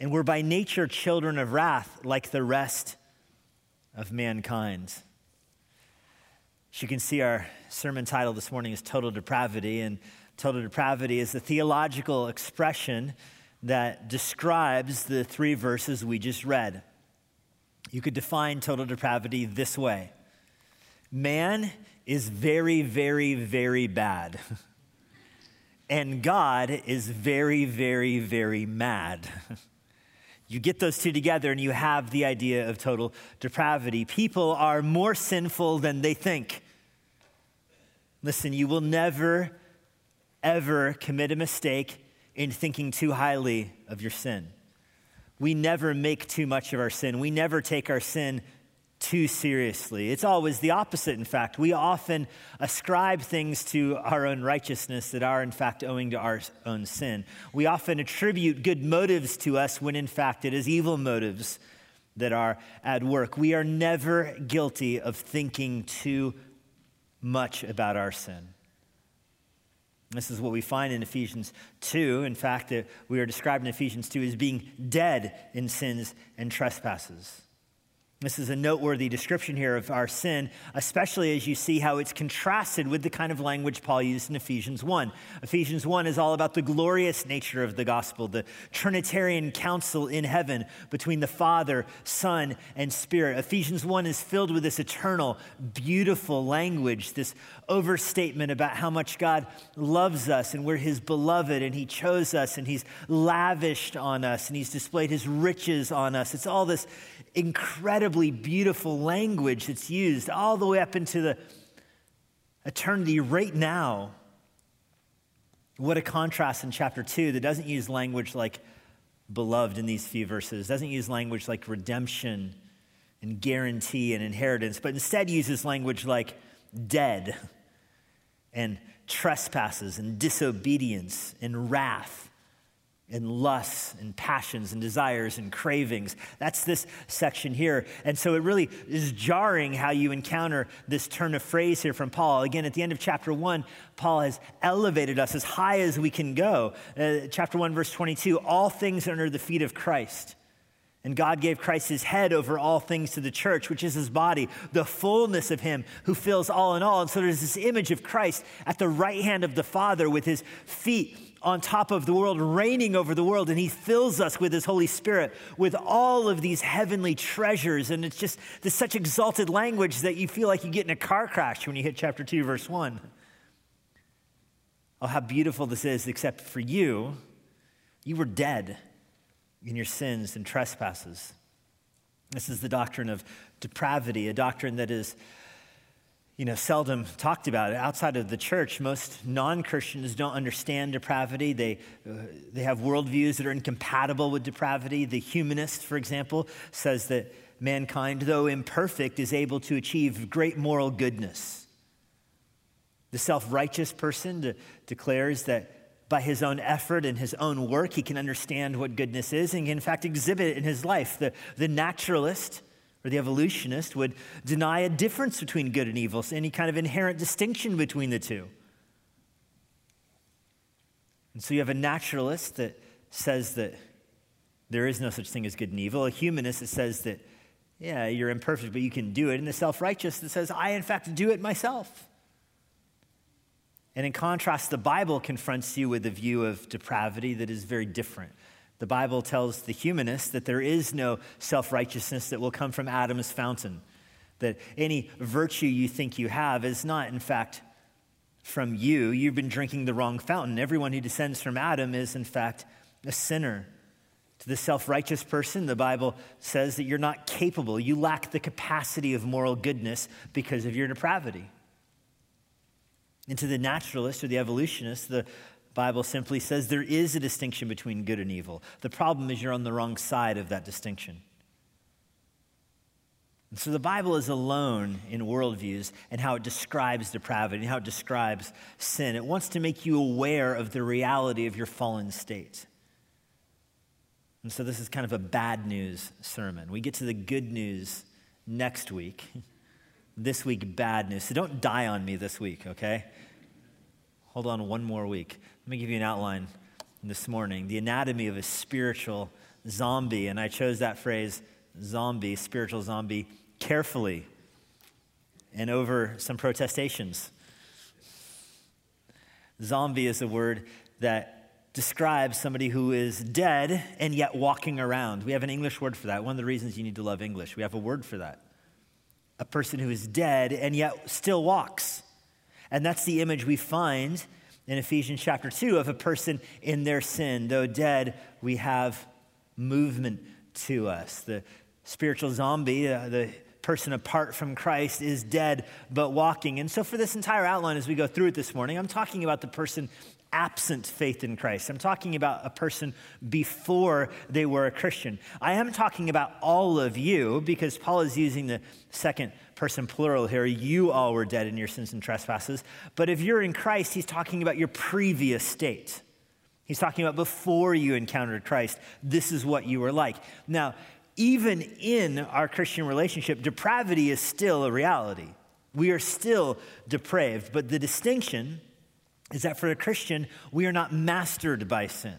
and we're by nature children of wrath like the rest of mankind. As you can see, our sermon title this morning is Total Depravity, and total depravity is the theological expression that describes the three verses we just read. You could define total depravity this way Man is very, very, very bad, and God is very, very, very mad. You get those two together and you have the idea of total depravity. People are more sinful than they think. Listen, you will never, ever commit a mistake in thinking too highly of your sin. We never make too much of our sin. We never take our sin too seriously. It's always the opposite, in fact. We often ascribe things to our own righteousness that are, in fact, owing to our own sin. We often attribute good motives to us when, in fact, it is evil motives that are at work. We are never guilty of thinking too much about our sin. This is what we find in Ephesians 2. In fact, we are described in Ephesians 2 as being dead in sins and trespasses. This is a noteworthy description here of our sin, especially as you see how it's contrasted with the kind of language Paul used in Ephesians 1. Ephesians 1 is all about the glorious nature of the gospel, the Trinitarian council in heaven between the Father, Son, and Spirit. Ephesians 1 is filled with this eternal, beautiful language, this overstatement about how much God loves us and we're his beloved and he chose us and he's lavished on us and he's displayed his riches on us. It's all this incredibly beautiful language that's used all the way up into the eternity right now. What a contrast in chapter 2 that doesn't use language like beloved in these few verses, doesn't use language like redemption and guarantee and inheritance, but instead uses language like dead and trespasses and disobedience and wrath and lusts and passions and desires and cravings. That's this section here. And so it really is jarring how you encounter this turn of phrase here from Paul. Again, at the end of chapter one, Paul has elevated us as high as we can go. Uh, chapter one, verse 22 all things are under the feet of Christ. And God gave Christ his head over all things to the church, which is his body, the fullness of him who fills all in all. And so there's this image of Christ at the right hand of the Father with his feet on top of the world, reigning over the world. And he fills us with his Holy Spirit with all of these heavenly treasures. And it's just this such exalted language that you feel like you get in a car crash when you hit chapter 2, verse 1. Oh, how beautiful this is, except for you, you were dead in your sins and trespasses. This is the doctrine of depravity, a doctrine that is, you know, seldom talked about. Outside of the church, most non-Christians don't understand depravity. They, uh, they have worldviews that are incompatible with depravity. The humanist, for example, says that mankind, though imperfect, is able to achieve great moral goodness. The self-righteous person de- declares that by his own effort and his own work, he can understand what goodness is and in fact, exhibit it in his life. The, the naturalist or the evolutionist would deny a difference between good and evil, so any kind of inherent distinction between the two. And so you have a naturalist that says that there is no such thing as good and evil, a humanist that says that, yeah, you're imperfect, but you can do it, and the self righteous that says, I, in fact, do it myself. And in contrast, the Bible confronts you with a view of depravity that is very different. The Bible tells the humanist that there is no self righteousness that will come from Adam's fountain, that any virtue you think you have is not, in fact, from you. You've been drinking the wrong fountain. Everyone who descends from Adam is, in fact, a sinner. To the self righteous person, the Bible says that you're not capable. You lack the capacity of moral goodness because of your depravity. And to the naturalist or the evolutionist, the Bible simply says there is a distinction between good and evil. The problem is you're on the wrong side of that distinction. And so the Bible is alone in worldviews and how it describes depravity and how it describes sin. It wants to make you aware of the reality of your fallen state. And so this is kind of a bad news sermon. We get to the good news next week. This week, bad news. So don't die on me this week, okay? Hold on one more week. Let me give you an outline this morning the anatomy of a spiritual zombie. And I chose that phrase, zombie, spiritual zombie, carefully and over some protestations. Zombie is a word that describes somebody who is dead and yet walking around. We have an English word for that. One of the reasons you need to love English, we have a word for that. A person who is dead and yet still walks. And that's the image we find in Ephesians chapter 2 of a person in their sin. Though dead, we have movement to us. The spiritual zombie, uh, the person apart from Christ is dead but walking. And so, for this entire outline, as we go through it this morning, I'm talking about the person absent faith in Christ. I'm talking about a person before they were a Christian. I am talking about all of you because Paul is using the second person plural here. You all were dead in your sins and trespasses. But if you're in Christ, he's talking about your previous state. He's talking about before you encountered Christ. This is what you were like. Now, even in our Christian relationship, depravity is still a reality. We are still depraved, but the distinction is that for a Christian, we are not mastered by sin.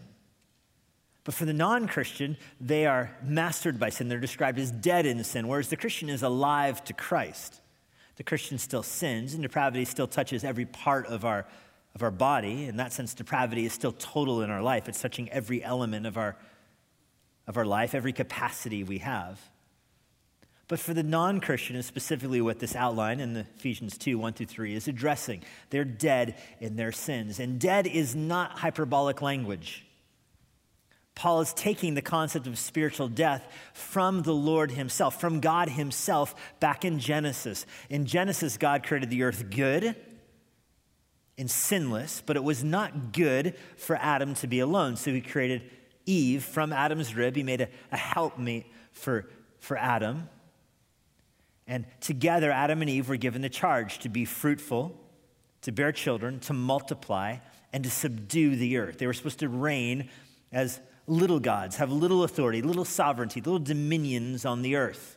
But for the non Christian, they are mastered by sin. They're described as dead in sin, whereas the Christian is alive to Christ. The Christian still sins, and depravity still touches every part of our, of our body. In that sense, depravity is still total in our life, it's touching every element of our of our life, every capacity we have. But for the non Christian, and specifically what this outline in Ephesians 2 1 through 3 is addressing, they're dead in their sins. And dead is not hyperbolic language. Paul is taking the concept of spiritual death from the Lord Himself, from God Himself, back in Genesis. In Genesis, God created the earth good and sinless, but it was not good for Adam to be alone. So He created Eve from Adam's rib. He made a, a helpmeet for, for Adam. And together, Adam and Eve were given the charge to be fruitful, to bear children, to multiply, and to subdue the earth. They were supposed to reign as little gods, have little authority, little sovereignty, little dominions on the earth.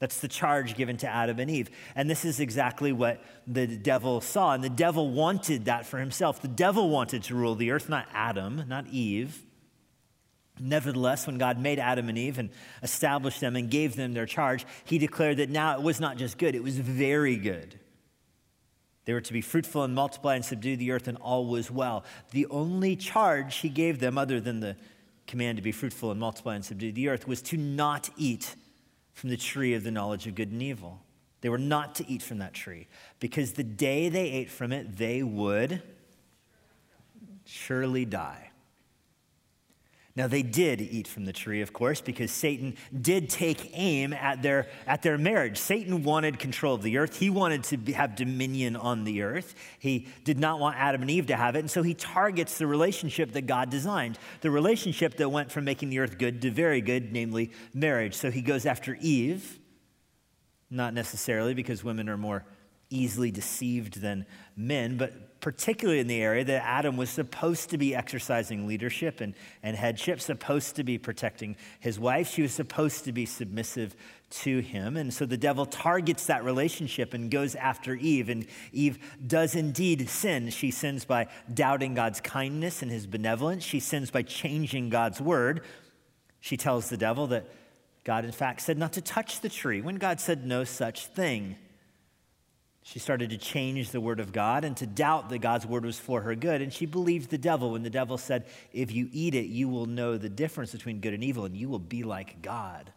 That's the charge given to Adam and Eve. And this is exactly what the devil saw. And the devil wanted that for himself. The devil wanted to rule the earth, not Adam, not Eve. Nevertheless, when God made Adam and Eve and established them and gave them their charge, he declared that now it was not just good, it was very good. They were to be fruitful and multiply and subdue the earth, and all was well. The only charge he gave them, other than the command to be fruitful and multiply and subdue the earth, was to not eat from the tree of the knowledge of good and evil. They were not to eat from that tree, because the day they ate from it, they would surely die. Now, they did eat from the tree, of course, because Satan did take aim at their, at their marriage. Satan wanted control of the earth. He wanted to have dominion on the earth. He did not want Adam and Eve to have it. And so he targets the relationship that God designed, the relationship that went from making the earth good to very good, namely marriage. So he goes after Eve, not necessarily because women are more easily deceived than men, but particularly in the area that Adam was supposed to be exercising leadership and, and headship, supposed to be protecting his wife. She was supposed to be submissive to him. And so the devil targets that relationship and goes after Eve. And Eve does indeed sin. She sins by doubting God's kindness and his benevolence, she sins by changing God's word. She tells the devil that God, in fact, said not to touch the tree when God said no such thing. She started to change the word of God and to doubt that God's word was for her good. And she believed the devil when the devil said, If you eat it, you will know the difference between good and evil, and you will be like God.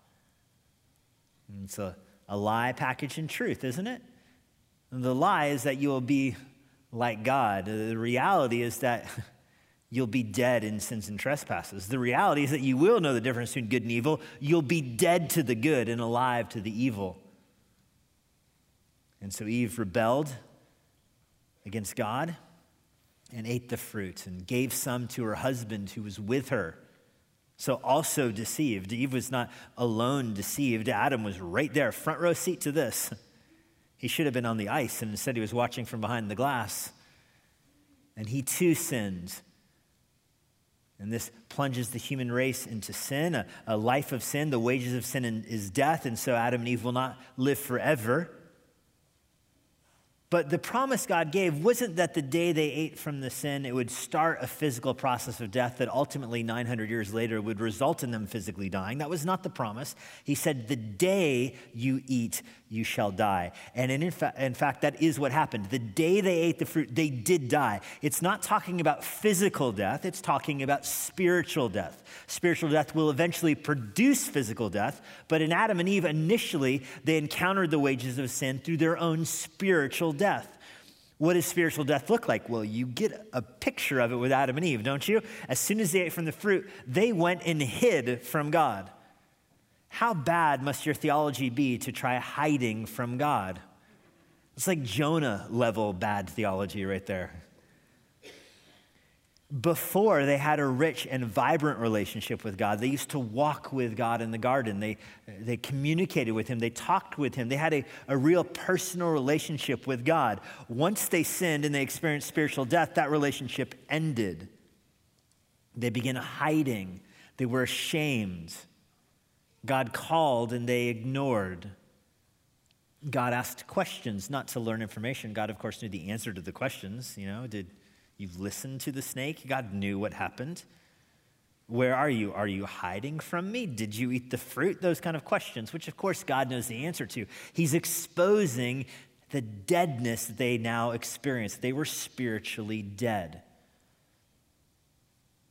And it's a, a lie packaged in truth, isn't it? And the lie is that you will be like God. The reality is that you'll be dead in sins and trespasses. The reality is that you will know the difference between good and evil. You'll be dead to the good and alive to the evil. And so Eve rebelled against God. and ate the fruit and gave some to her husband who was with her. So also deceived. Eve was not alone deceived. Adam was right there, front row seat to this. He should have been on the ice, and instead he was watching from behind the glass. And he too sinned. And this plunges the human race into sin, a, a life of sin. The wages of sin is death, and so Adam and Eve will not live forever. But the promise God gave wasn't that the day they ate from the sin, it would start a physical process of death that ultimately 900 years later would result in them physically dying. That was not the promise. He said, The day you eat, you shall die. And in, fa- in fact, that is what happened. The day they ate the fruit, they did die. It's not talking about physical death, it's talking about spiritual death. Spiritual death will eventually produce physical death, but in Adam and Eve, initially, they encountered the wages of sin through their own spiritual death. What does spiritual death look like? Well, you get a picture of it with Adam and Eve, don't you? As soon as they ate from the fruit, they went and hid from God. How bad must your theology be to try hiding from God? It's like Jonah level bad theology right there. Before they had a rich and vibrant relationship with God, they used to walk with God in the garden. They, they communicated with Him, they talked with Him, they had a, a real personal relationship with God. Once they sinned and they experienced spiritual death, that relationship ended. They began hiding, they were ashamed. God called and they ignored. God asked questions, not to learn information. God, of course, knew the answer to the questions. You know, did you listen to the snake? God knew what happened. Where are you? Are you hiding from me? Did you eat the fruit? Those kind of questions, which of course God knows the answer to. He's exposing the deadness they now experience. They were spiritually dead.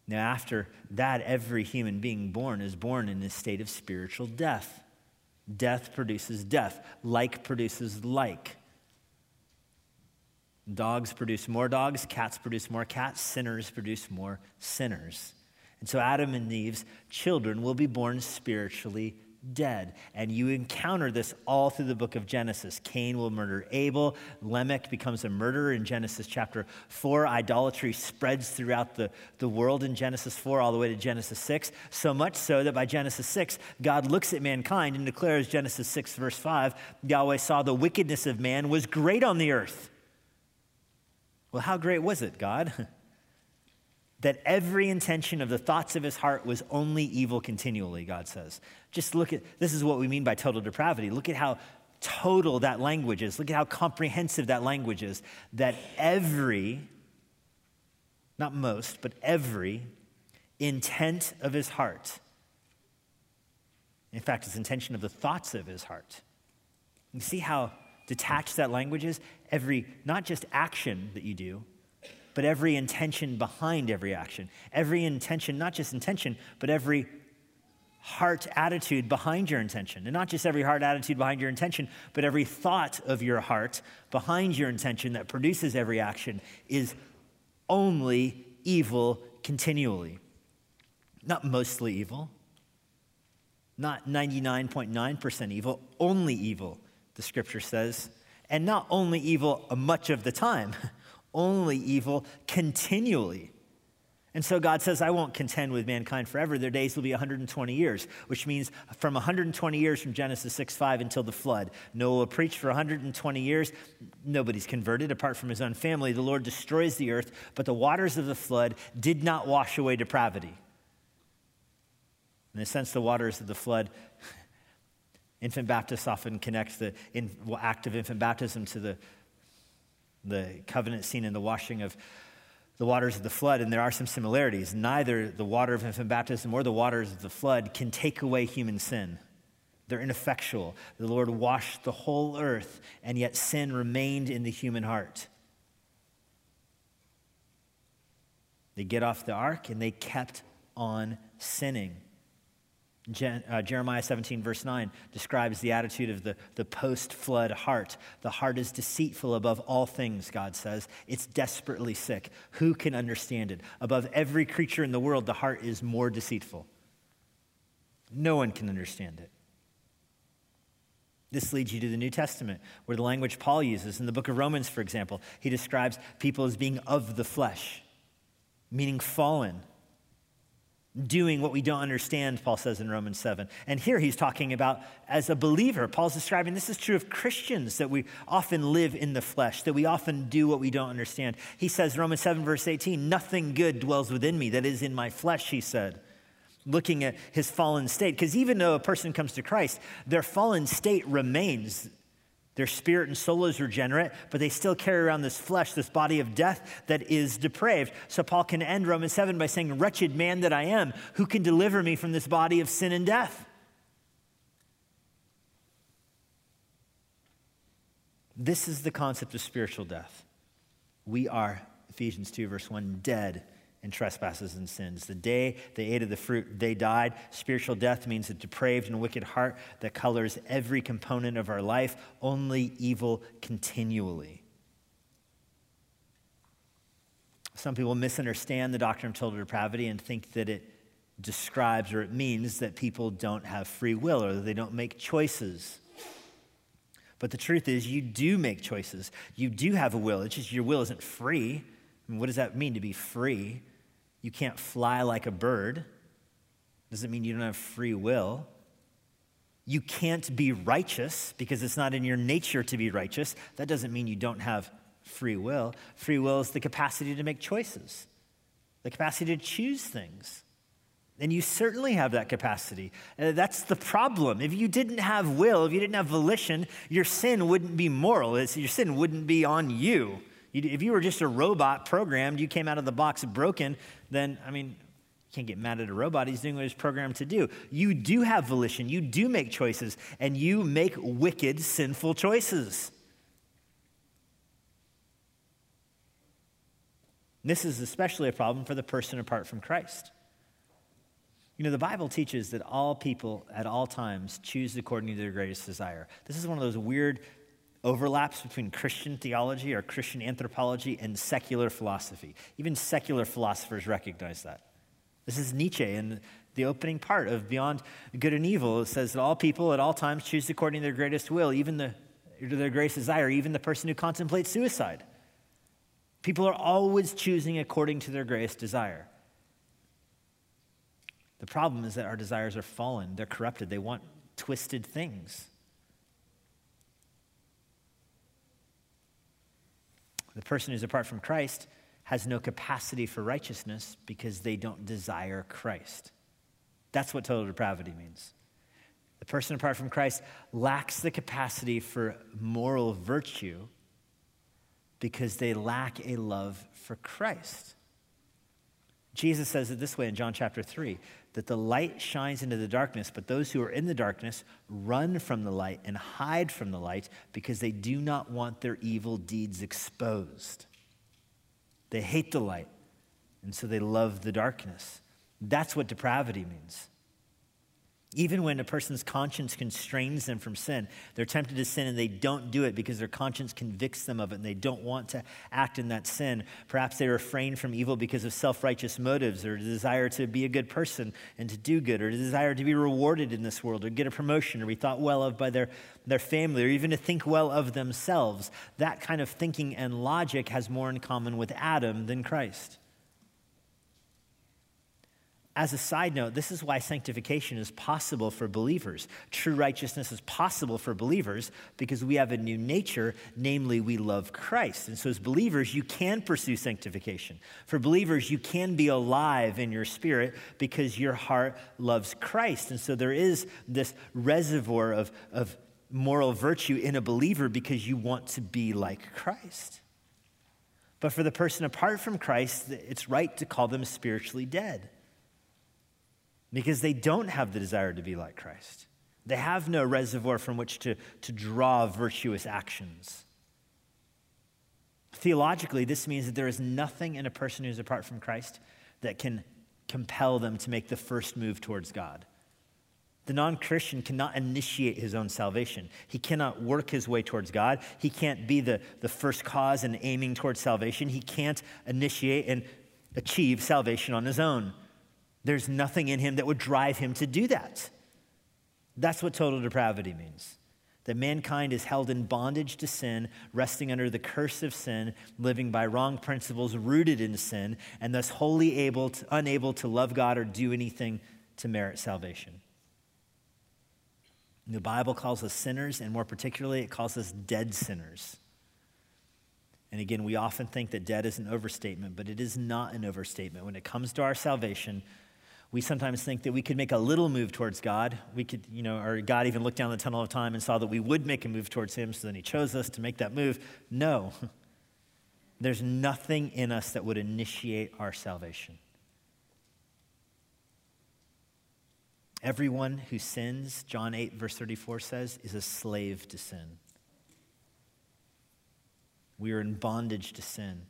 Now, after that, every human being born is born in a state of spiritual death. Death produces death, like produces like. Dogs produce more dogs, cats produce more cats, sinners produce more sinners. And so Adam and Eve's children will be born spiritually dead. And you encounter this all through the book of Genesis. Cain will murder Abel. Lamech becomes a murderer in Genesis chapter 4. Idolatry spreads throughout the, the world in Genesis 4 all the way to Genesis 6. So much so that by Genesis 6, God looks at mankind and declares, Genesis 6, verse 5, Yahweh saw the wickedness of man was great on the earth. Well, how great was it, God? that every intention of the thoughts of his heart was only evil continually, God says. Just look at this is what we mean by total depravity. Look at how total that language is. Look at how comprehensive that language is. That every, not most, but every intent of his heart, in fact, his intention of the thoughts of his heart. You see how detached that language is? Every, not just action that you do, but every intention behind every action. Every intention, not just intention, but every heart attitude behind your intention. And not just every heart attitude behind your intention, but every thought of your heart behind your intention that produces every action is only evil continually. Not mostly evil, not 99.9% evil, only evil, the scripture says. And not only evil much of the time. only evil continually. And so God says, I won't contend with mankind forever. Their days will be 120 years, which means from 120 years from Genesis 6 5 until the flood. Noah preached for 120 years. Nobody's converted apart from his own family. The Lord destroys the earth, but the waters of the flood did not wash away depravity. In a sense, the waters of the flood, infant Baptists often connect the act of infant baptism to the the covenant scene in the washing of the waters of the flood, and there are some similarities. Neither the water of infant baptism or the waters of the flood can take away human sin. They're ineffectual. The Lord washed the whole earth, and yet sin remained in the human heart. They get off the ark and they kept on sinning. Uh, Jeremiah 17, verse 9, describes the attitude of the, the post flood heart. The heart is deceitful above all things, God says. It's desperately sick. Who can understand it? Above every creature in the world, the heart is more deceitful. No one can understand it. This leads you to the New Testament, where the language Paul uses in the book of Romans, for example, he describes people as being of the flesh, meaning fallen, doing what we don't understand, Paul says in Romans 7. And here he's talking about as a believer. Paul's describing this is true of Christians that we often live in the flesh, that we often do what we don't understand. He says, Romans 7, verse 18, nothing good dwells within me, that is in my flesh, he said. Looking at his fallen state. Because even though a person comes to Christ, their fallen state remains. Their spirit and soul is regenerate, but they still carry around this flesh, this body of death that is depraved. So Paul can end Romans 7 by saying, Wretched man that I am, who can deliver me from this body of sin and death? This is the concept of spiritual death. We are, Ephesians 2, verse 1, dead in trespasses and sins. The day they ate of the fruit, they died. Spiritual death means a depraved and wicked heart that colors every component of our life, only evil continually. Some people misunderstand the doctrine of total depravity and think that it describes or it means that people don't have free will or that they don't make choices. But the truth is, you do make choices. You do have a will. It's just your will isn't free. I mean, what does that mean to be free? You can't fly like a bird. Doesn't mean you don't have free will. You can't be righteous because it's not in your nature to be righteous. That doesn't mean you don't have free will. Free will is the capacity to make choices, the capacity to choose things. And you certainly have that capacity. Uh, that's the problem. If you didn't have will, if you didn't have volition, your sin wouldn't be moral. It's, your sin wouldn't be on you. If you were just a robot programmed, you came out of the box broken, then, I mean, you can't get mad at a robot. He's doing what he's programmed to do. You do have volition, you do make choices, and you make wicked, sinful choices. This is especially a problem for the person apart from Christ. You know, the Bible teaches that all people at all times choose according to their greatest desire. This is one of those weird overlaps between Christian theology or Christian anthropology and secular philosophy. Even secular philosophers recognize that. This is Nietzsche in the opening part of Beyond Good and Evil. It says that all people at all times choose according to their greatest will, even the, their greatest desire, even the person who contemplates suicide. People are always choosing according to their greatest desire. The problem is that our desires are fallen, they're corrupted, they want twisted things. The person who's apart from Christ has no capacity for righteousness because they don't desire Christ. That's what total depravity means. The person apart from Christ lacks the capacity for moral virtue because they lack a love for Christ. Jesus says it this way in John chapter 3 that the light shines into the darkness, but those who are in the darkness run from the light and hide from the light because they do not want their evil deeds exposed. They hate the light, and so they love the darkness. That's what depravity means. Even when a person's conscience constrains them from sin, they're tempted to sin and they don't do it because their conscience convicts them of it and they don't want to act in that sin. Perhaps they refrain from evil because of self righteous motives or a desire to be a good person and to do good or a desire to be rewarded in this world or get a promotion or be thought well of by their, their family or even to think well of themselves. That kind of thinking and logic has more in common with Adam than Christ. As a side note, this is why sanctification is possible for believers. True righteousness is possible for believers because we have a new nature, namely, we love Christ. And so, as believers, you can pursue sanctification. For believers, you can be alive in your spirit because your heart loves Christ. And so, there is this reservoir of, of moral virtue in a believer because you want to be like Christ. But for the person apart from Christ, it's right to call them spiritually dead because they don't have the desire to be like Christ. They have no reservoir from which to, to draw virtuous actions. Theologically, this means that there is nothing in a person who's apart from Christ that can compel them to make the first move towards God. The non Christian cannot initiate his own salvation. He cannot work his way towards God. He can't be the, the first cause in aiming towards salvation. He can't initiate and achieve salvation on his own. There's nothing in him that would drive him to do that. That's what total depravity means. that mankind is held in bondage to sin, resting under the curse of sin, living by wrong principles rooted in sin, and thus wholly able to, unable to love God or do anything to merit salvation. The Bible calls us sinners, and more particularly, it calls us dead sinners. And again, we often think that dead is an overstatement, but it is not an overstatement. When it comes to our salvation, we sometimes think that we could make a little move towards God. We could, you know, or God even looked down the tunnel of time and saw that we would make a move towards Him, so then He chose us to make that move. No. There's nothing in us that would initiate our salvation. Everyone who sins, John 8, verse 34 says, is a slave to sin. We are in bondage to sin.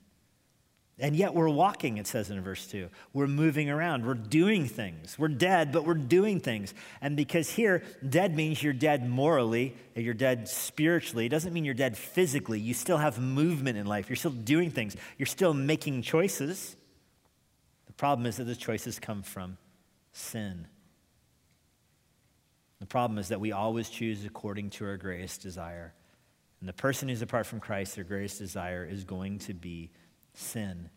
And yet we're walking, it says in verse 2. We're moving around. We're doing things. We're dead, but we're doing things. And because here, dead means you're dead morally, you're dead spiritually. It doesn't mean you're dead physically. You still have movement in life. You're still doing things. You're still making choices. The problem is that the choices come from sin. The problem is that we always choose according to our greatest desire. And the person who's apart from Christ, their greatest desire is going to be sin.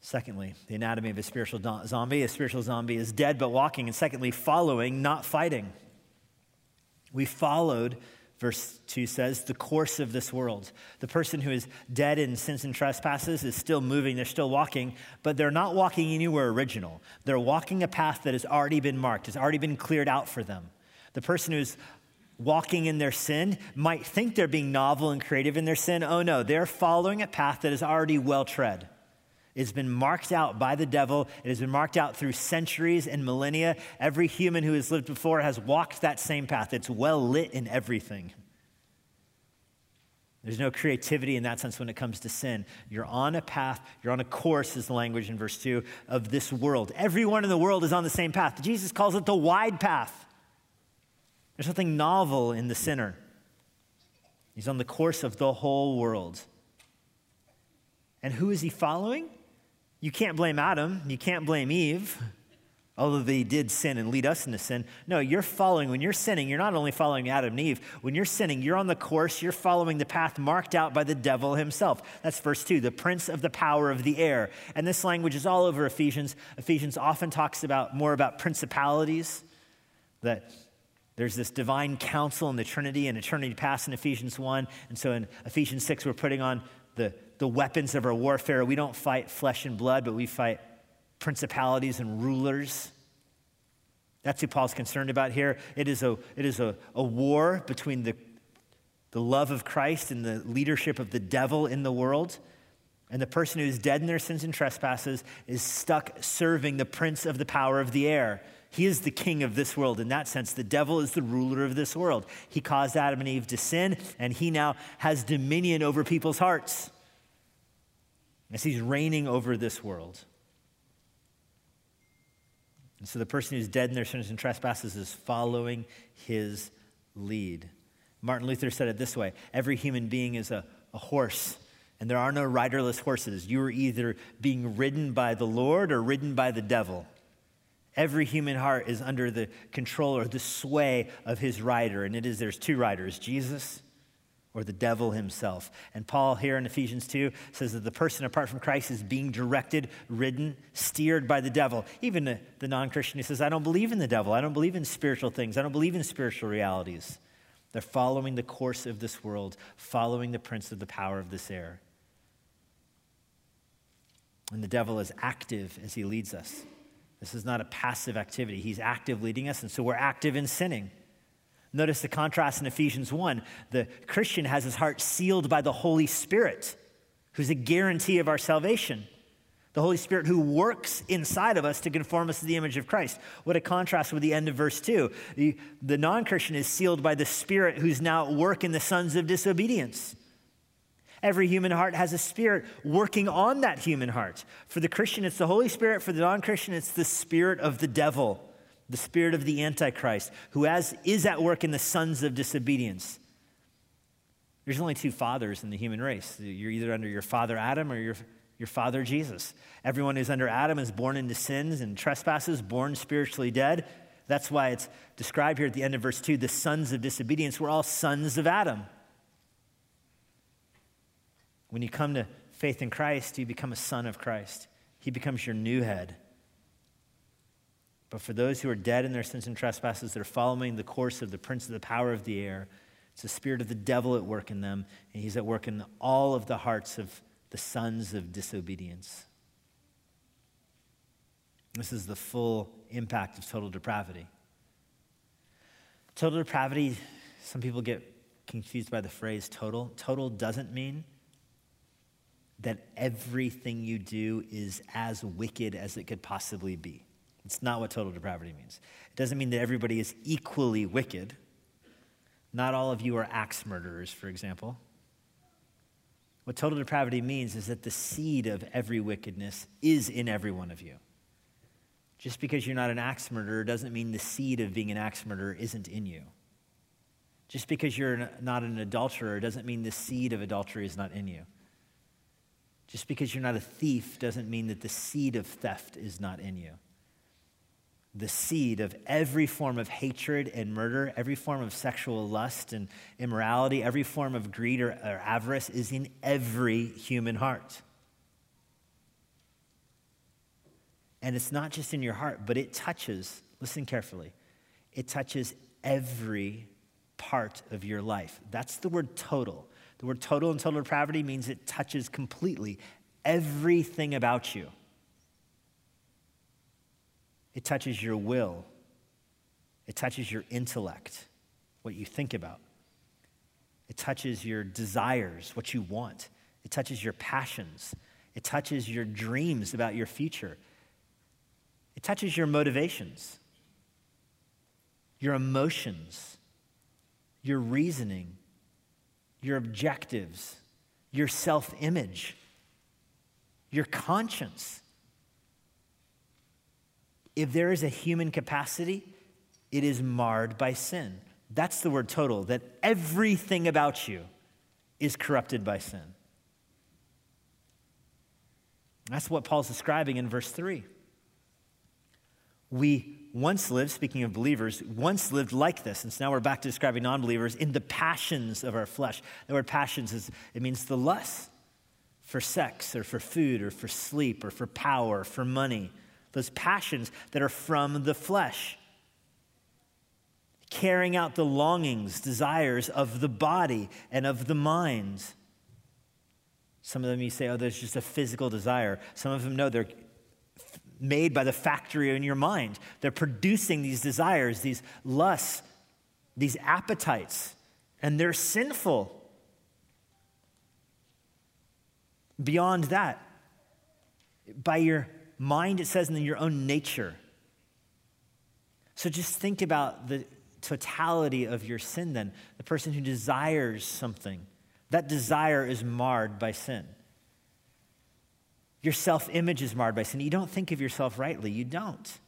Secondly, the anatomy of a spiritual zombie. A spiritual zombie is dead but walking. And secondly, following, not fighting. We followed, verse 2 says, the course of this world. The person who is dead in sins and trespasses is still moving, they're still walking, but they're not walking anywhere original. They're walking a path that has already been marked, has already been cleared out for them. The person who's walking in their sin might think they're being novel and creative in their sin. Oh no, they're following a path that is already well tread. It's been marked out by the devil. It has been marked out through centuries and millennia. Every human who has lived before has walked that same path. It's well lit in everything. There's no creativity in that sense when it comes to sin. You're on a path, you're on a course, is the language in verse 2 of this world. Everyone in the world is on the same path. Jesus calls it the wide path. There's something novel in the sinner. He's on the course of the whole world. And who is he following? You can't blame Adam. You can't blame Eve, although they did sin and lead us into sin. No, you're following. When you're sinning, you're not only following Adam and Eve. When you're sinning, you're on the course, you're following the path marked out by the devil himself. That's verse 2, the prince of the power of the air. And this language is all over Ephesians. Ephesians often talks about more about principalities, that there's this divine counsel in the Trinity and eternity past in Ephesians 1. And so in Ephesians 6, we're putting on the, the weapons of our warfare. We don't fight flesh and blood, but we fight principalities and rulers. That's who Paul's concerned about here. It is a, it is a, a war between the, the love of Christ and the leadership of the devil in the world. And the person who is dead in their sins and trespasses is stuck serving the prince of the power of the air. He is the king of this world. In that sense, the devil is the ruler of this world. He caused Adam and Eve to sin, and he now has dominion over people's hearts as he's reigning over this world. And so the person who's dead in their sins and trespasses is following his lead. Martin Luther said it this way every human being is a, a horse, and there are no riderless horses. You are either being ridden by the Lord or ridden by the devil. Every human heart is under the control or the sway of his rider. And it is there's two riders, Jesus or the devil himself. And Paul here in Ephesians 2 says that the person apart from Christ is being directed, ridden, steered by the devil. Even the, non Christian who says, I don't believe in the devil. I don't believe in spiritual things. I don't believe in spiritual realities. They're following the course of this world, following the prince of the power of this air. And the devil is active as he leads us. This is not a passive activity. He's active leading us, and so we're active in sinning. Notice the contrast in Ephesians 1. The Christian has his heart sealed by the Holy Spirit, who's a guarantee of our salvation. The Holy Spirit who works inside of us to conform us to the image of Christ. What a contrast with the end of verse 2. The, the non Christian is sealed by the Spirit who's now at work in the sons of disobedience. Every human heart has a spirit working on that human heart. For the Christian, it's the Holy Spirit. For the non Christian, it's the spirit of the devil, the spirit of the Antichrist, who has, is at work in the sons of disobedience. There's only two fathers in the human race. You're either under your father Adam or your, your father Jesus. Everyone who's under Adam is born into sins and trespasses, born spiritually dead. That's why it's described here at the end of verse 2 the sons of disobedience were all sons of Adam. When you come to faith in Christ, you become a son of Christ. He becomes your new head. But for those who are dead in their sins and trespasses, they're following the course of the prince of the power of the air. It's the spirit of the devil at work in them, and he's at work in all of the hearts of the sons of disobedience. This is the full impact of total depravity. Total depravity, some people get confused by the phrase total. Total doesn't mean that everything you do is as wicked as it could possibly be. It's not what total depravity means. It doesn't mean that everybody is equally wicked. Not all of you are axe murderers, for example. What total depravity means is that the seed of every wickedness is in every one of you. Just because you're not an axe murderer doesn't mean the seed of being an axe murderer isn't in you. Just because you're not an adulterer doesn't mean the seed of adultery is not in you. Just because you're not a thief doesn't mean that the seed of theft is not in you. The seed of every form of hatred and murder, every form of sexual lust and immorality, every form of greed or, or avarice is in every human heart. And it's not just in your heart, but it touches, listen carefully, it touches every part of your life. That's the word total. The word total and total depravity means it touches completely everything about you. It touches your will, it touches your intellect, what you think about. It touches your desires, what you want. It touches your passions. It touches your dreams about your future. It touches your motivations, your emotions, your reasoning, your objectives, your self image, your conscience. If there is a human capacity, it is marred by sin. That's the word total, that everything about you is corrupted by sin. That's what Paul's describing in verse 3. We once lived, speaking of believers, once lived like this. And so now we're back to describing non believers in the passions of our flesh. The word passions is, it means the lust for sex or for food or for sleep or for power, for money. Those passions that are from the flesh. Carrying out the longings, desires of the body and of the mind. Some of them you say, oh, there's just a physical desire. Some of them, no, they're made by the factory in your mind. They're producing these desires, these lusts, these appetites, and they're sinful. Beyond that, by your mind, it says, and in your own nature. So just think about the totality of your sin then. The person who desires something, that desire is marred by sin. Your self image is marred by sin. You don't think of yourself rightly. You don't.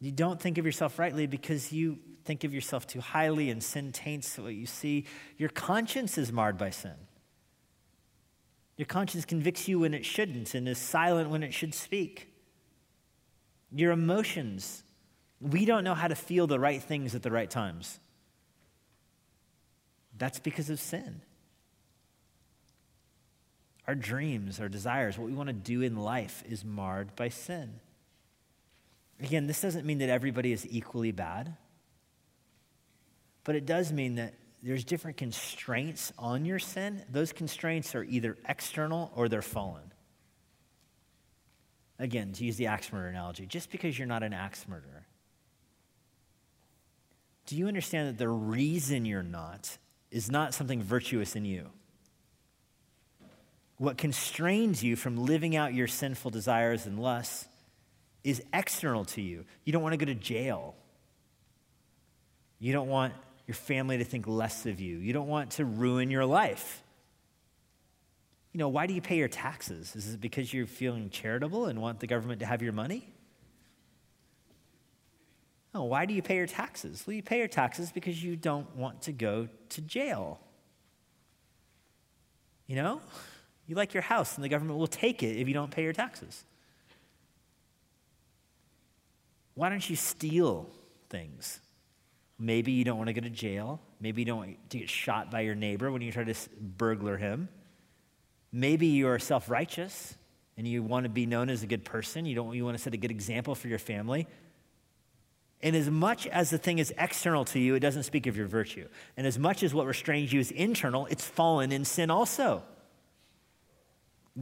You don't think of yourself rightly because you think of yourself too highly and sin taints what you see. Your conscience is marred by sin. Your conscience convicts you when it shouldn't and is silent when it should speak. Your emotions, we don't know how to feel the right things at the right times. That's because of sin our dreams, our desires, what we want to do in life is marred by sin. Again, this doesn't mean that everybody is equally bad, but it does mean that there's different constraints on your sin. Those constraints are either external or they're fallen. Again, to use the axe murder analogy, just because you're not an axe murderer, do you understand that the reason you're not is not something virtuous in you? What constrains you from living out your sinful desires and lusts is external to you. You don't want to go to jail. You don't want your family to think less of you. You don't want to ruin your life. You know, why do you pay your taxes? Is it because you're feeling charitable and want the government to have your money? No, why do you pay your taxes? Well, you pay your taxes because you don't want to go to jail. You know? You like your house, and the government will take it if you don't pay your taxes. Why don't you steal? things. Maybe you don't want to go to jail. Maybe you don't want to get shot by your neighbor when you try to burglar him. Maybe you are self righteous and you want to be known as a good person. You, don't, you want to set a good example for your family. And as much as the thing is external to you, it doesn't speak of your virtue. And as much as what restrains you is internal, it's fallen in sin also.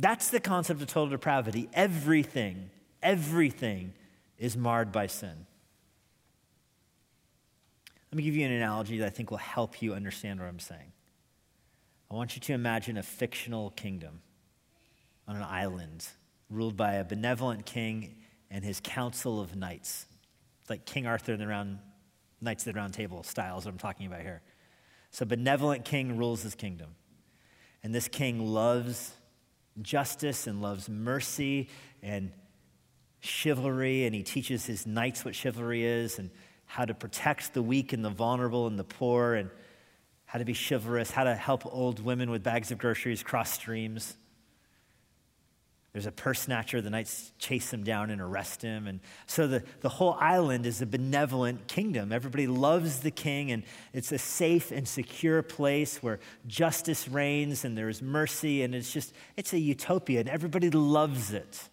That's the concept of total depravity. Everything, everything is marred by sin. Let me give you an analogy that I think will help you understand what I'm saying. I want you to imagine a fictional kingdom on an island ruled by a benevolent king and his council of knights. It's like King Arthur and the round Knights of the Round Table styles what I'm talking about here. So, benevolent king rules his kingdom. And this king loves justice and loves mercy and chivalry, and he teaches his knights what chivalry is and how to protect the weak and the vulnerable and the poor, and how to be chivalrous, how to help old women with bags of groceries cross streams. There's a purse snatcher. The knights chase him down and arrest him. And so the, the whole island is a benevolent kingdom. Everybody loves the king, and it's a safe and secure place where justice reigns and there's mercy, and it's just, it's a utopia, and everybody loves it.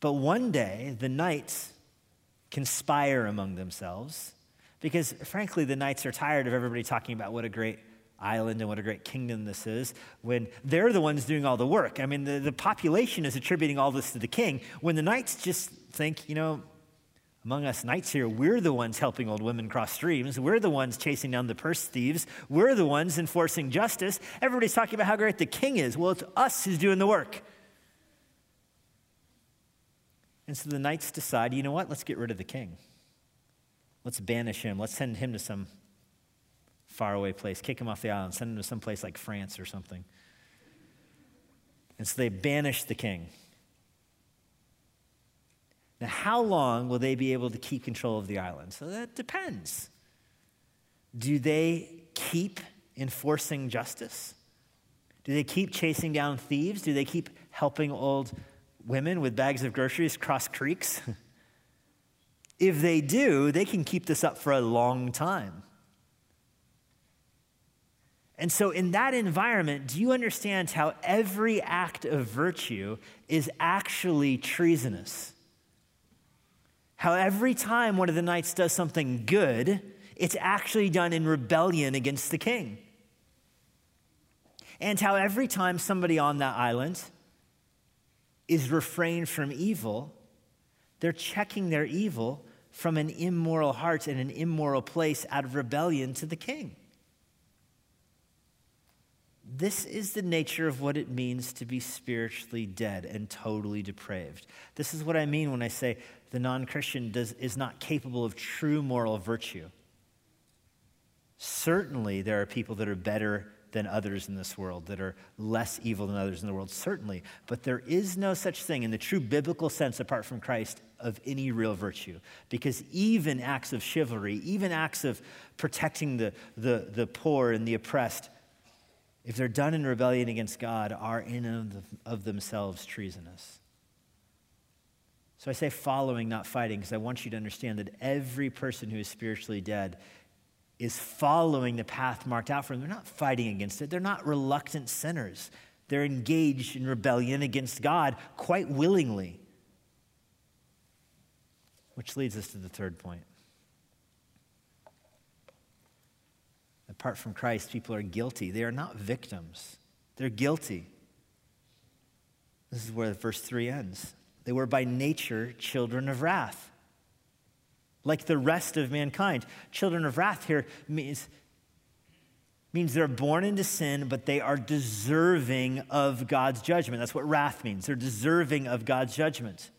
But one day, the knights conspire among themselves because, frankly, the knights are tired of everybody talking about what a great island and what a great kingdom this is when they're the ones doing all the work. I mean, the, the population is attributing all this to the king when the knights just think, you know, among us knights here, we're the ones helping old women cross streams. We're the ones chasing down the purse thieves. We're the ones enforcing justice. Everybody's talking about how great the king is. Well, it's us who's doing the work. And so the knights decide, you know what? Let's get rid of the king. Let's banish him. Let's send him to some faraway place, kick him off the island, send him to some place like France or something. And so they banish the king. Now, how long will they be able to keep control of the island? So that depends. Do they keep enforcing justice? Do they keep chasing down thieves? Do they keep helping old women with bags of groceries cross creeks? if they do, they can keep this up for a long time. And so, in that environment, do you understand how every act of virtue is actually treasonous? How every time one of the knights does something good, it's actually done in rebellion against the king. And how every time somebody on that island is refrained from evil, they're checking their evil from an immoral heart and an immoral place out of rebellion to the king. This is the nature of what it means to be spiritually dead and totally depraved. This is what I mean when I say the non Christian is not capable of true moral virtue. Certainly, there are people that are better than others in this world, that are less evil than others in the world, certainly. But there is no such thing in the true biblical sense, apart from Christ, of any real virtue. Because even acts of chivalry, even acts of protecting the, the, the poor and the oppressed, if they're done in rebellion against God, are in of, themselves treasonous. So I say following, not fighting, because I want you to understand that every person who is spiritually dead is following the path marked out for them. They're not fighting against it, they're not reluctant sinners. They're engaged in rebellion against God quite willingly. Which leads us to the third point. Apart from Christ, people are guilty. They are not victims, they're guilty. This is where verse 3 ends. They were by nature children of wrath, like the rest of mankind. Children of wrath here means, means they're born into sin, but they are deserving of God's judgment. That's what wrath means. They're deserving of God's judgment.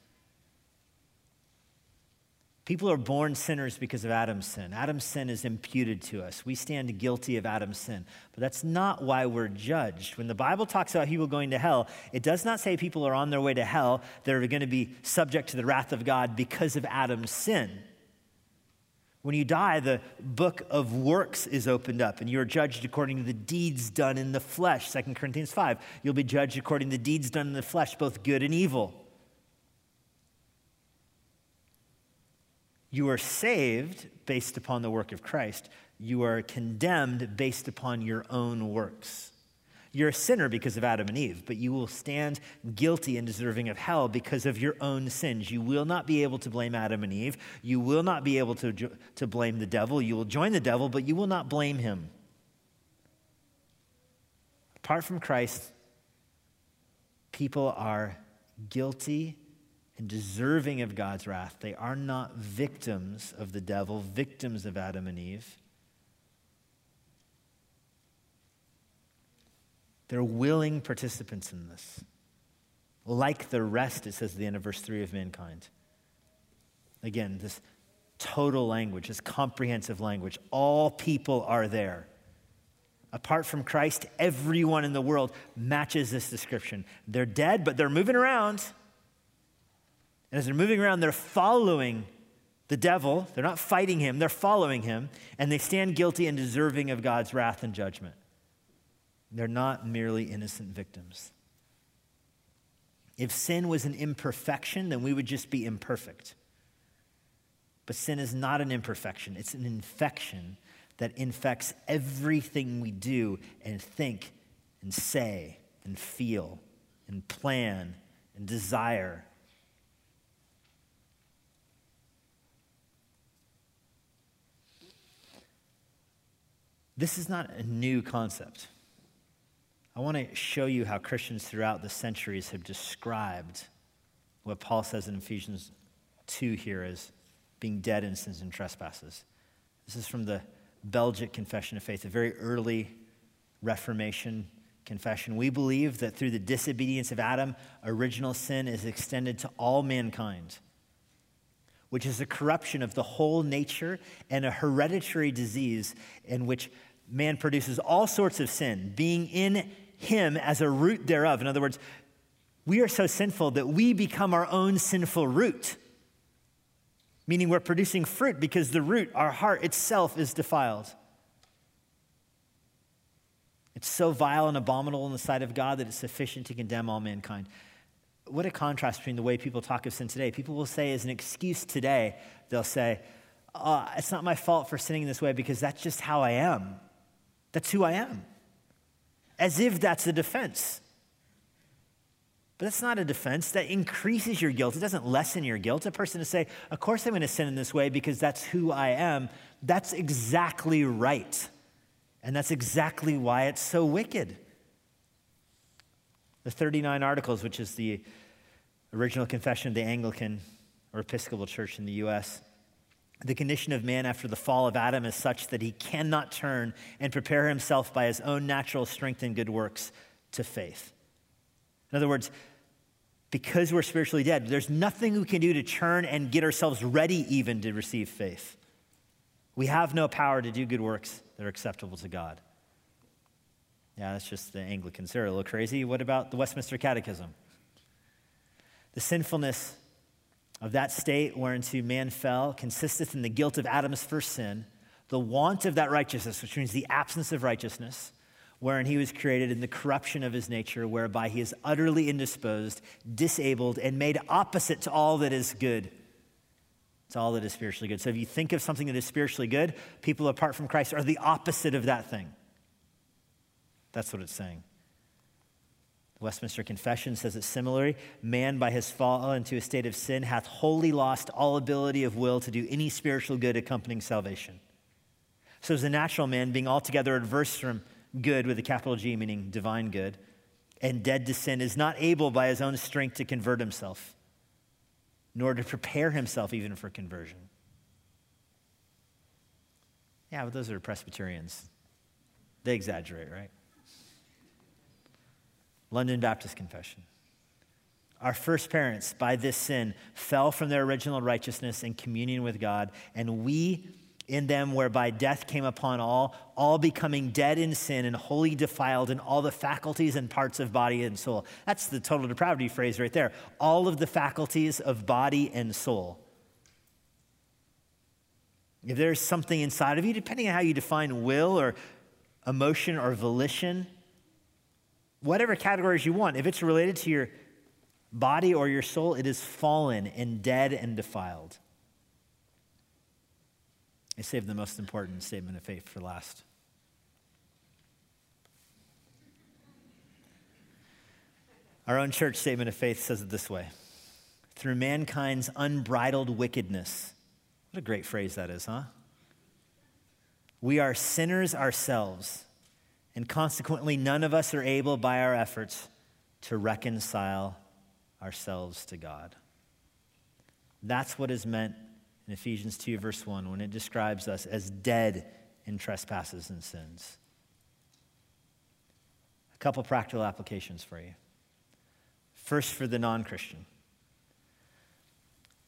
People are born sinners because of Adam's sin. Adam's sin is imputed to us. We stand guilty of Adam's sin. But that's not why we're judged. When the Bible talks about people going to hell, it does not say people are on their way to hell They're going to be subject to the wrath of God because of Adam's sin. When you die, the book of works is opened up, and you're judged according to the deeds done in the flesh. 2 Corinthians 5. You'll be judged according to the deeds done in the flesh, both good and evil. You are saved based upon the work of Christ. You are condemned based upon your own works. You're a sinner because of Adam and Eve, but you will stand guilty and deserving of hell because of your own sins. You will not be able to blame Adam and Eve. You will not be able to, to blame the devil. You will join the devil, but you will not blame him. Apart from Christ, people are guilty and deserving of God's wrath. They are not victims of the devil, victims of Adam and Eve. They're willing participants in this. Like the rest, it says at the end of verse 3 of mankind. Again, this total language, this comprehensive language. All people are there. Apart from Christ, everyone in the world matches this description. They're dead, but they're moving around. And as they're moving around, they're following the devil. They're not fighting him, they're following him. And they stand guilty and deserving of God's wrath and judgment. They're not merely innocent victims. If sin was an imperfection, then we would just be imperfect. But sin is not an imperfection, it's an infection that infects everything we do and think and say and feel and plan and desire. This is not a new concept. I want to show you how Christians throughout the centuries have described what Paul says in Ephesians 2 here as being dead in sins and trespasses. This is from the Belgic Confession of Faith, a very early Reformation confession. We believe that through the disobedience of Adam, original sin is extended to all mankind, which is a corruption of the whole nature and a hereditary disease in which man produces all sorts of sin, being in him as a root thereof. In other words, we are so sinful that we become our own sinful root, meaning we're producing fruit because the root, our heart itself, is defiled. It's so vile and abominable in the sight of God that it's sufficient to condemn all mankind. What a contrast between the way people talk of sin today. People will say, as an excuse today, they'll say, oh, It's not my fault for sinning this way because that's just how I am. That's who I am as if that's a defense. But that's not a defense. That increases your guilt. It doesn't lessen your guilt. A person to say, Of course I'm going to sin in this way because that's who I am, that's exactly right. And that's exactly why it's so wicked. The 39 Articles, which is the original confession of the Anglican or Episcopal Church in the U.S., the condition of man after the fall of Adam is such that he cannot turn and prepare himself by his own natural strength and good works to faith. In other words, because we're spiritually dead, there's nothing we can do to turn and get ourselves ready even to receive faith. We have no power to do good works that are acceptable to God. Yeah, that's just the Anglicans. They're a little crazy. What about the Westminster Catechism? The sinfulness of that state whereinto man fell consisteth in the guilt of Adam's first sin, the want of that righteousness, which means the absence of righteousness, wherein he was created in the corruption of his nature, whereby he is utterly indisposed, disabled, and made opposite to all that is good. It's all that is spiritually good. So if you think of something that is spiritually good, people apart from Christ are the opposite of that thing. That's what it's saying. Westminster Confession says it similarly man, by his fall into a state of sin, hath wholly lost all ability of will to do any spiritual good accompanying salvation. So, as a natural man, being altogether adverse from good with a capital G, meaning divine good, and dead to sin, is not able by his own strength to convert himself, nor to prepare himself even for conversion. Yeah, but those are Presbyterians. They exaggerate, right? London Baptist Confession. Our first parents, by this sin, fell from their original righteousness and communion with God, and we in them, whereby death came upon all, all becoming dead in sin and wholly defiled in all the faculties and parts of body and soul. That's the total depravity phrase right there. All of the faculties of body and soul. If there's something inside of you, depending on how you define will or emotion or volition, whatever categories you want, if it's related to your body or your soul, it is fallen and dead and defiled. I saved the most important statement of faith for last. Our own church statement of faith says it this way through mankind's unbridled wickedness. What a great phrase that is, huh? We are sinners ourselves, and consequently, none of us are able by our efforts to reconcile ourselves to God. That's what is meant in Ephesians 2, verse 1, when it describes us as dead in trespasses and sins. A couple practical applications for you. First, for the non Christian.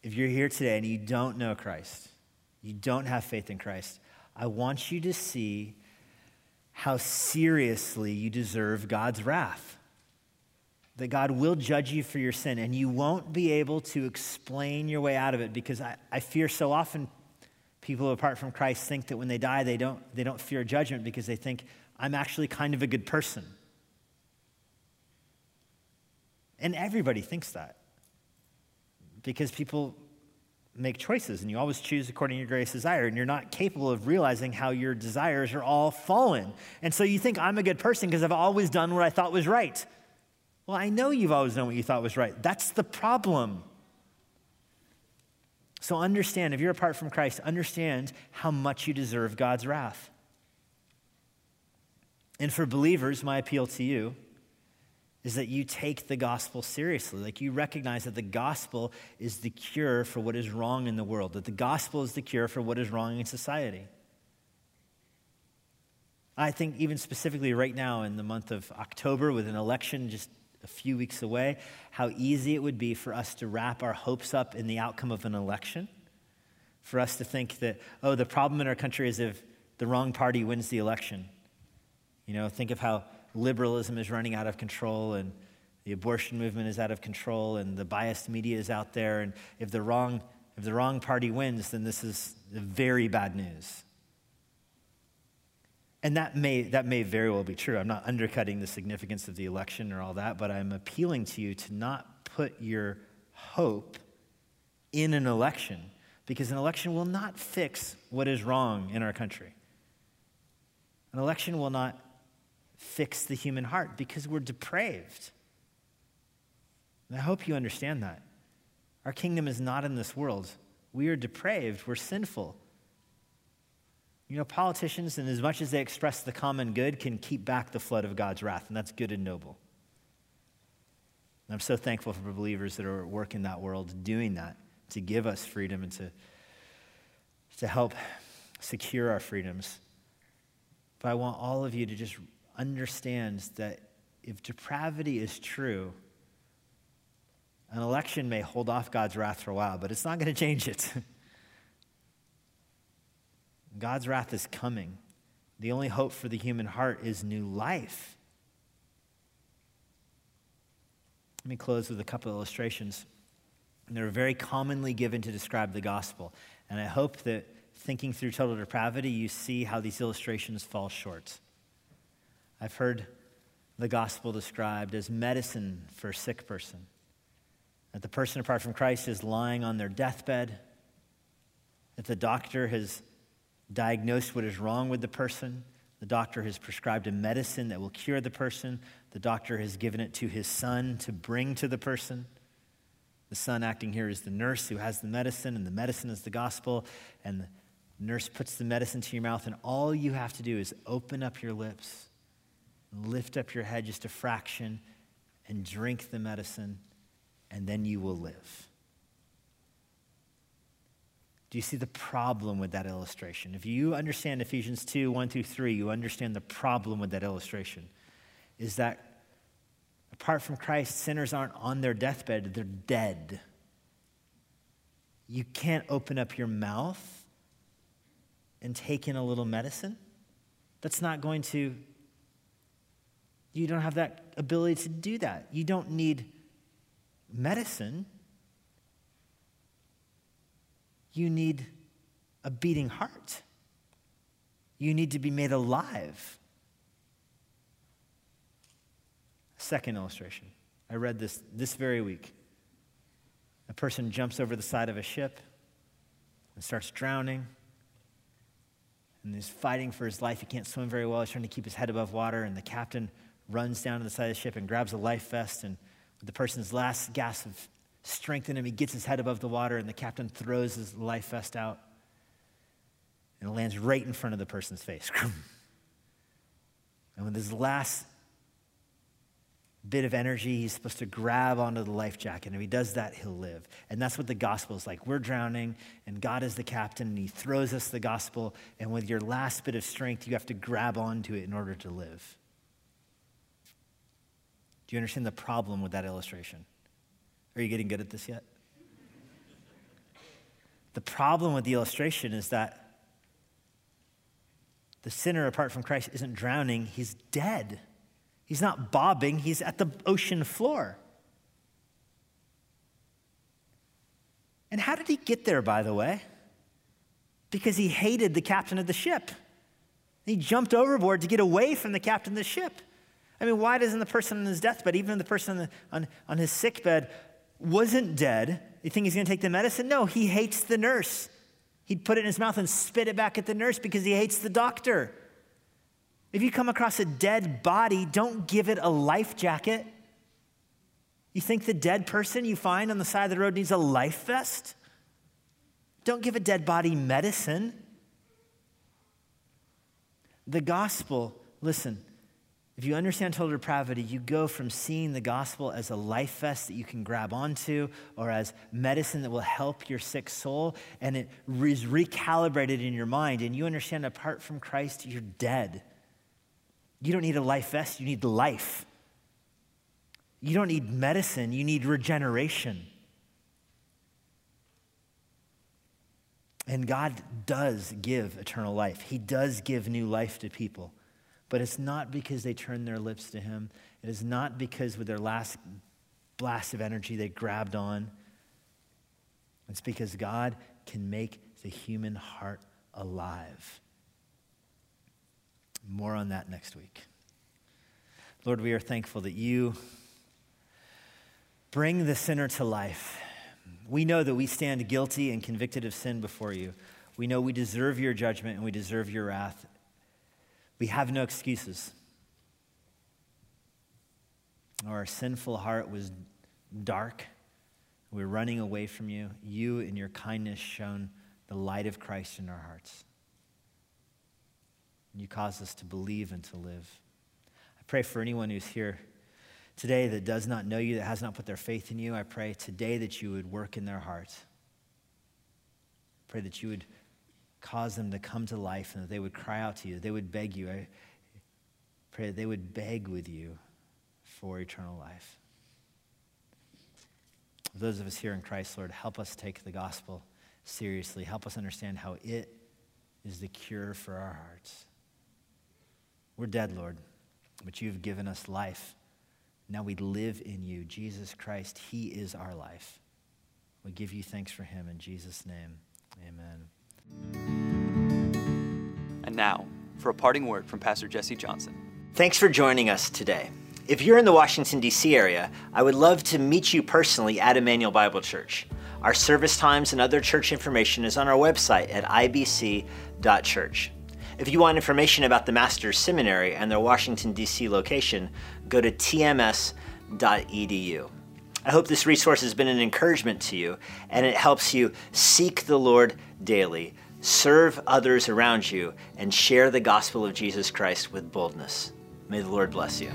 If you're here today and you don't know Christ, you don't have faith in Christ, I want you to see how seriously you deserve God's wrath. That God will judge you for your sin, and you won't be able to explain your way out of it because I, I fear so often people apart from Christ think that when they die, they don't, they don't fear judgment because they think, I'm actually kind of a good person. And everybody thinks that because people make choices and you always choose according to your greatest desire and you're not capable of realizing how your desires are all fallen. And so you think I'm a good person because I've always done what I thought was right. Well, I know you've always done what you thought was right. That's the problem. So understand, if you're apart from Christ, understand how much you deserve God's wrath. And for believers, my appeal to you is that you take the gospel seriously. Like you recognize that the gospel is the cure for what is wrong in the world, that the gospel is the cure for what is wrong in society. I think, even specifically right now in the month of October, with an election just a few weeks away, how easy it would be for us to wrap our hopes up in the outcome of an election. For us to think that, oh, the problem in our country is if the wrong party wins the election. You know, think of how liberalism is running out of control and the abortion movement is out of control and the biased media is out there. And if the wrong, if the wrong party wins, then this is very bad news. And that may, that may very well be true. I'm not undercutting the significance of the election or all that, but I'm appealing to you to not put your hope in an election because an election will not fix what is wrong in our country. An election will not fix the human heart because we're depraved. And I hope you understand that. Our kingdom is not in this world. We are depraved, we're sinful. You know, politicians, and as much as they express the common good, can keep back the flood of God's wrath, and that's good and noble. And I'm so thankful for believers that are at work in that world doing that to give us freedom and to, to help secure our freedoms. But I want all of you to just understands that if depravity is true, an election may hold off God's wrath for a while, but it's not going to change it. God's wrath is coming. The only hope for the human heart is new life. Let me close with a couple of illustrations. And they're very commonly given to describe the gospel. And I hope that thinking through total depravity, you see how these illustrations fall short. I've heard the gospel described as medicine for a sick person. That the person apart from Christ is lying on their deathbed, that the doctor has diagnosed what is wrong with the person. The doctor has prescribed a medicine that will cure the person. The doctor has given it to his son to bring to the person. The son acting here is the nurse who has the medicine, and the medicine is the gospel. And the nurse puts the medicine to your mouth, and all you have to do is open up your lips lift up your head just a fraction and drink the medicine, and then you will live. Do you see the problem with that illustration? If you understand Ephesians 2 1 through 3, you understand the problem with that illustration. Is that apart from Christ, sinners aren't on their deathbed, they're dead. You can't open up your mouth and take in a little medicine. That's not going to you don't have that ability to do that. You don't need medicine. You need a beating heart. You need to be made alive. Second illustration. I read this this very week. A person jumps over the side of a ship and starts drowning. and he's fighting for his life. He can't swim very well. He's trying to keep his head above water, and the captain runs down to the side of the ship and grabs a life vest. And with the person's last gasp of strength in him, he gets his head above the water, and the captain throws his life vest out, and it lands right in front of the person's face. and with his last bit of energy, he's supposed to grab onto the life jacket. And if he does that, he'll live. And that's what the gospel is like. We're drowning, and God is the captain, and he throws us the gospel. And with your last bit of strength, you have to grab onto it in order to live. Do you understand the problem with that illustration? Are you getting good at this yet? The problem with the illustration is that the sinner, apart from Christ, isn't drowning, he's dead. He's not bobbing, he's at the ocean floor. And how did he get there, by the way? Because he hated the captain of the ship. He jumped overboard to get away from the captain of the ship. I mean, why doesn't the person on his deathbed, even the person on, on, on his sickbed, wasn't dead? You think he's going to take the medicine? No, he hates the nurse. He'd put it in his mouth and spit it back at the nurse because he hates the doctor. If you come across a dead body, don't give it a life jacket. You think the dead person you find on the side of the road needs a life vest? Don't give a dead body medicine. The gospel, listen, if you understand total depravity, you go from seeing the gospel as a life vest that you can grab onto or as medicine that will help your sick soul, and it is recalibrated in your mind, and you understand apart from Christ, you're dead. You don't need a life vest, you need life. You don't need medicine, you need regeneration. And God does give eternal life, He does give new life to people. But it's not because they turned their lips to Him. It is not because with their last blast of energy they grabbed on. It's because God can make the human heart alive. More on that next week. Lord, we are thankful that you bring the sinner to life. We know that we stand guilty and convicted of sin before you. We know we deserve your judgment and we deserve your wrath. We have no excuses. Our sinful heart was dark. We're running away from you. You, in your kindness, shone the light of Christ in our hearts. And You cause us to believe and to live. I pray for anyone who's here today that does not know you, that has not put their faith in you. I pray today that you would work in their hearts. Pray that you would cause them to come to life and that they would cry out to you, they would beg you. I pray that they would beg with you for eternal life. Those of us here in Christ, Lord, help us take the gospel seriously. Help us understand how it is the cure for our hearts. We're dead, Lord, but you've given us life. Now we live in you. Jesus Christ, He is our life. We give you thanks for Him in Jesus' name. Amen. And now, for a parting word from Pastor Jesse Johnson. Thanks for joining us today. If you're in the Washington, D.C. area, I would love to meet you personally at Immanuel Bible Church. Our service times and other church information is on our website at ibc.church. If you want information about the Master's Seminary and their Washington, D.C. location, go to tms.edu. I hope this resource has been an encouragement to you and it helps you seek the Lord daily, serve others around you, and share the gospel of Jesus Christ with boldness. May the Lord bless you.